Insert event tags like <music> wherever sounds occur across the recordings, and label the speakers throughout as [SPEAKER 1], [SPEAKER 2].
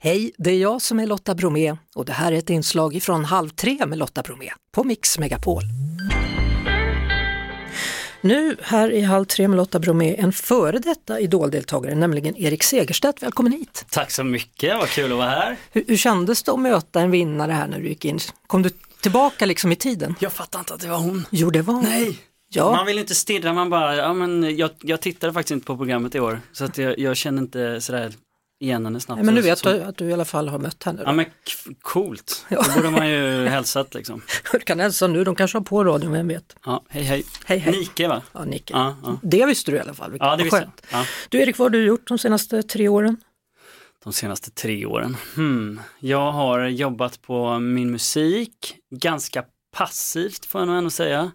[SPEAKER 1] Hej, det är jag som är Lotta Bromé och det här är ett inslag ifrån Halv tre med Lotta Bromé på Mix Megapol. Nu här i Halv tre med Lotta Bromé en före detta idoldeltagare, nämligen Erik Segerstedt. Välkommen hit!
[SPEAKER 2] Tack så mycket, vad kul att vara här.
[SPEAKER 1] Hur, hur kändes det att möta en vinnare här när du gick in? Kom du tillbaka liksom i tiden?
[SPEAKER 2] Jag fattar inte att det var hon.
[SPEAKER 1] Jo, det var
[SPEAKER 2] Nej!
[SPEAKER 1] Ja.
[SPEAKER 2] Man vill inte stirra, man bara, ja men jag, jag tittade faktiskt inte på programmet i år. Så att jag, jag känner inte sådär igen henne snabbt.
[SPEAKER 1] Men nu vet du att du i alla fall har mött henne.
[SPEAKER 2] Ja
[SPEAKER 1] Då.
[SPEAKER 2] men k- coolt, <laughs>
[SPEAKER 1] Ja.
[SPEAKER 2] då borde man ju hälsat liksom. <laughs>
[SPEAKER 1] Du kan hälsa nu, de kanske har på radion, vem vet?
[SPEAKER 2] Ja, hej hej.
[SPEAKER 1] Hej hej!
[SPEAKER 2] Nike va?
[SPEAKER 1] Ja, Nicke.
[SPEAKER 2] Ja, ja.
[SPEAKER 1] Det visste du i alla fall, vilket
[SPEAKER 2] ja det
[SPEAKER 1] var
[SPEAKER 2] visste jag. Ja.
[SPEAKER 1] Du Erik, vad har du gjort de senaste tre åren?
[SPEAKER 2] De senaste tre åren. Hmm. Jag har jobbat på min musik, ganska passivt får jag nog ändå säga.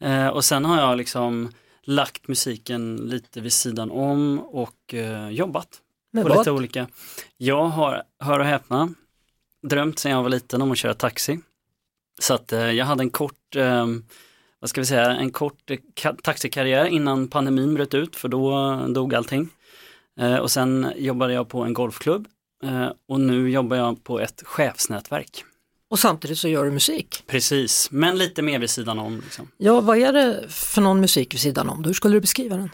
[SPEAKER 2] Eh, och sen har jag liksom lagt musiken lite vid sidan om och eh, jobbat
[SPEAKER 1] Med
[SPEAKER 2] på
[SPEAKER 1] vad?
[SPEAKER 2] lite olika. Jag har, hör och häpna, drömt sedan jag var liten om att köra taxi. Så att eh, jag hade en kort, eh, vad ska vi säga, en kort ka- taxikarriär innan pandemin bröt ut för då dog allting. Eh, och sen jobbade jag på en golfklubb eh, och nu jobbar jag på ett chefsnätverk.
[SPEAKER 1] Och samtidigt så gör du musik.
[SPEAKER 2] Precis, men lite mer vid sidan om. Liksom.
[SPEAKER 1] Ja, vad är det för någon musik vid sidan om? Hur skulle du beskriva den?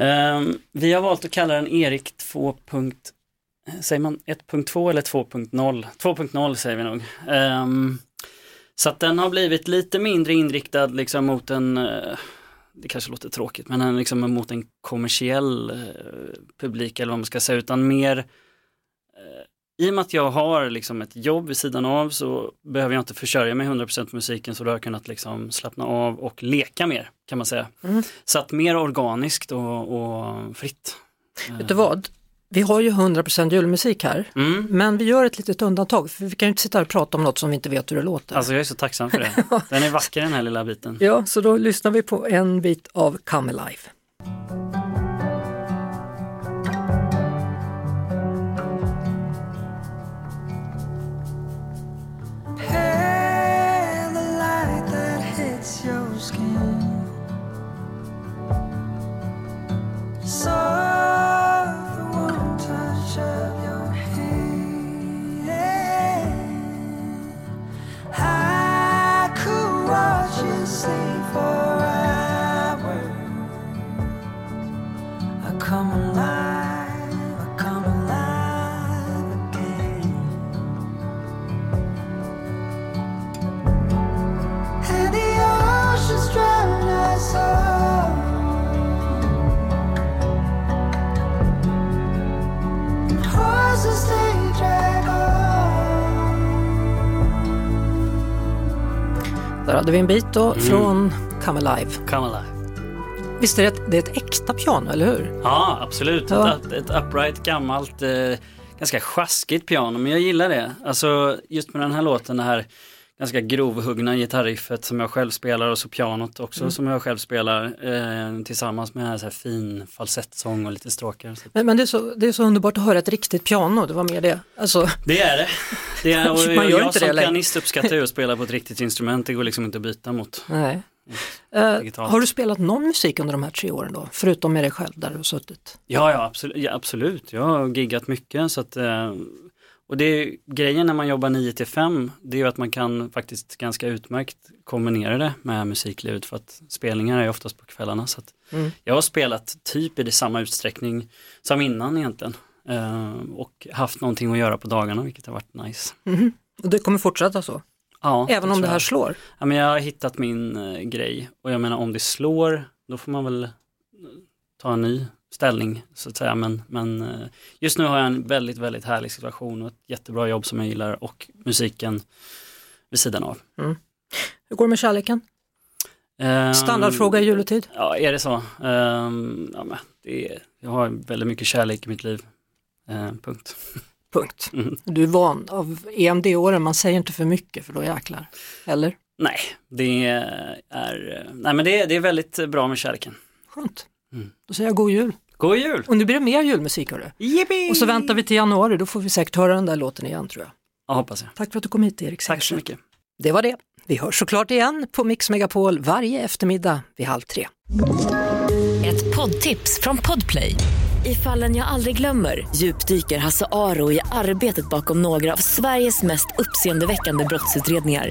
[SPEAKER 2] Um, vi har valt att kalla den Erik 2. Eh, säger man 1.2 eller 2.0? 2.0 säger vi nog. Um, så att den har blivit lite mindre inriktad liksom mot en, eh, det kanske låter tråkigt, men liksom mot en kommersiell eh, publik eller vad man ska säga, utan mer i och med att jag har liksom ett jobb vid sidan av så behöver jag inte försörja mig 100% på musiken så då har jag kunnat liksom slappna av och leka mer kan man säga.
[SPEAKER 1] Mm.
[SPEAKER 2] Så att mer organiskt och, och fritt.
[SPEAKER 1] Vet du vad? Vi har ju 100% julmusik här,
[SPEAKER 2] Mm.
[SPEAKER 1] men vi gör ett litet undantag för vi kan ju inte sitta här och prata om något som vi inte vet hur det låter.
[SPEAKER 2] Alltså jag är så tacksam för det. <laughs> Den är vacker den här lilla biten.
[SPEAKER 1] Ja, så då lyssnar vi på en bit av Come Alive.
[SPEAKER 3] Skin.
[SPEAKER 1] Där hade vi en bit då
[SPEAKER 2] Mm.
[SPEAKER 1] från Come Alive.
[SPEAKER 2] Come alive.
[SPEAKER 1] Visst är det ett, det är ett äkta piano, eller hur?
[SPEAKER 2] Ja, absolut.
[SPEAKER 1] Ja.
[SPEAKER 2] Ett, ett upright, gammalt, eh, ganska sjaskigt piano, men jag gillar det. Alltså just med den här låten, det här ganska grovhuggna gitarriffet som jag själv spelar och så pianot också som jag själv spelar eh, tillsammans med så här fin falsettsång och lite stråkar.
[SPEAKER 1] Men, men det, är så, det är så underbart att höra ett riktigt piano, det var mer det. Alltså,
[SPEAKER 2] Det är det. det är, <laughs> och
[SPEAKER 1] Man gör
[SPEAKER 2] jag
[SPEAKER 1] inte
[SPEAKER 2] som
[SPEAKER 1] det
[SPEAKER 2] pianist uppskattar ju att <laughs> spela på ett riktigt instrument, det går liksom inte att byta mot.
[SPEAKER 1] nej.
[SPEAKER 2] Digitalt.
[SPEAKER 1] har du spelat någon musik under de här tre åren då? Förutom med dig själv där du har suttit?
[SPEAKER 2] Ja, ja, absolut. Ja, absolut. Jag har giggat mycket. Så att, eh, och det är, grejen när man jobbar 9 till 5, det är ju att man kan faktiskt ganska utmärkt kombinera det med musiklivet för att spelningar är oftast på kvällarna. Så
[SPEAKER 1] Mm.
[SPEAKER 2] Jag har spelat typ i det samma utsträckning som innan egentligen. Eh, och haft någonting att göra på dagarna, vilket har varit nice.
[SPEAKER 1] Mhm. Och det kommer fortsätta så?
[SPEAKER 2] Ja,
[SPEAKER 1] Även om
[SPEAKER 2] tror
[SPEAKER 1] det här
[SPEAKER 2] jag.
[SPEAKER 1] slår?
[SPEAKER 2] Ja, men jag har hittat min eh, grej och jag menar om det slår, då får man väl ta en ny ställning så att säga. Men, men eh, just nu har jag en väldigt, väldigt härlig situation och ett jättebra jobb som jag gillar och musiken vid sidan av.
[SPEAKER 1] Hur går det med kärleken?
[SPEAKER 2] Ehm,
[SPEAKER 1] Standardfråga i juletid?
[SPEAKER 2] Ja, är det så? Ehm, ja, men det är, jag har väldigt mycket kärlek i mitt liv. Ehm, punkt.
[SPEAKER 1] Punkt. <laughs>
[SPEAKER 2] Mm.
[SPEAKER 1] Du är van av EMD-åren, man säger inte för mycket för då jäklar. Eller?
[SPEAKER 2] Nej, det är, nej, men det, är- det är väldigt bra med kärleken.
[SPEAKER 1] Skönt.
[SPEAKER 2] Mm.
[SPEAKER 1] Då säger jag god jul.
[SPEAKER 2] God jul!
[SPEAKER 1] Och nu blir det mer julmusik hörru. Och så väntar vi till januari, då får vi säkert höra den där låten igen tror jag.
[SPEAKER 2] Ja, hoppas jag.
[SPEAKER 1] Tack för att du kom hit Erik
[SPEAKER 2] Tack så mycket.
[SPEAKER 1] Det var det. Vi hörs såklart igen på Mix Megapol varje eftermiddag vid halv tre.
[SPEAKER 4] Ett poddtips från Podplay.
[SPEAKER 3] I fallen jag aldrig glömmer djupdyker Hasse Aro i arbetet bakom några av Sveriges mest uppseendeväckande brottsutredningar.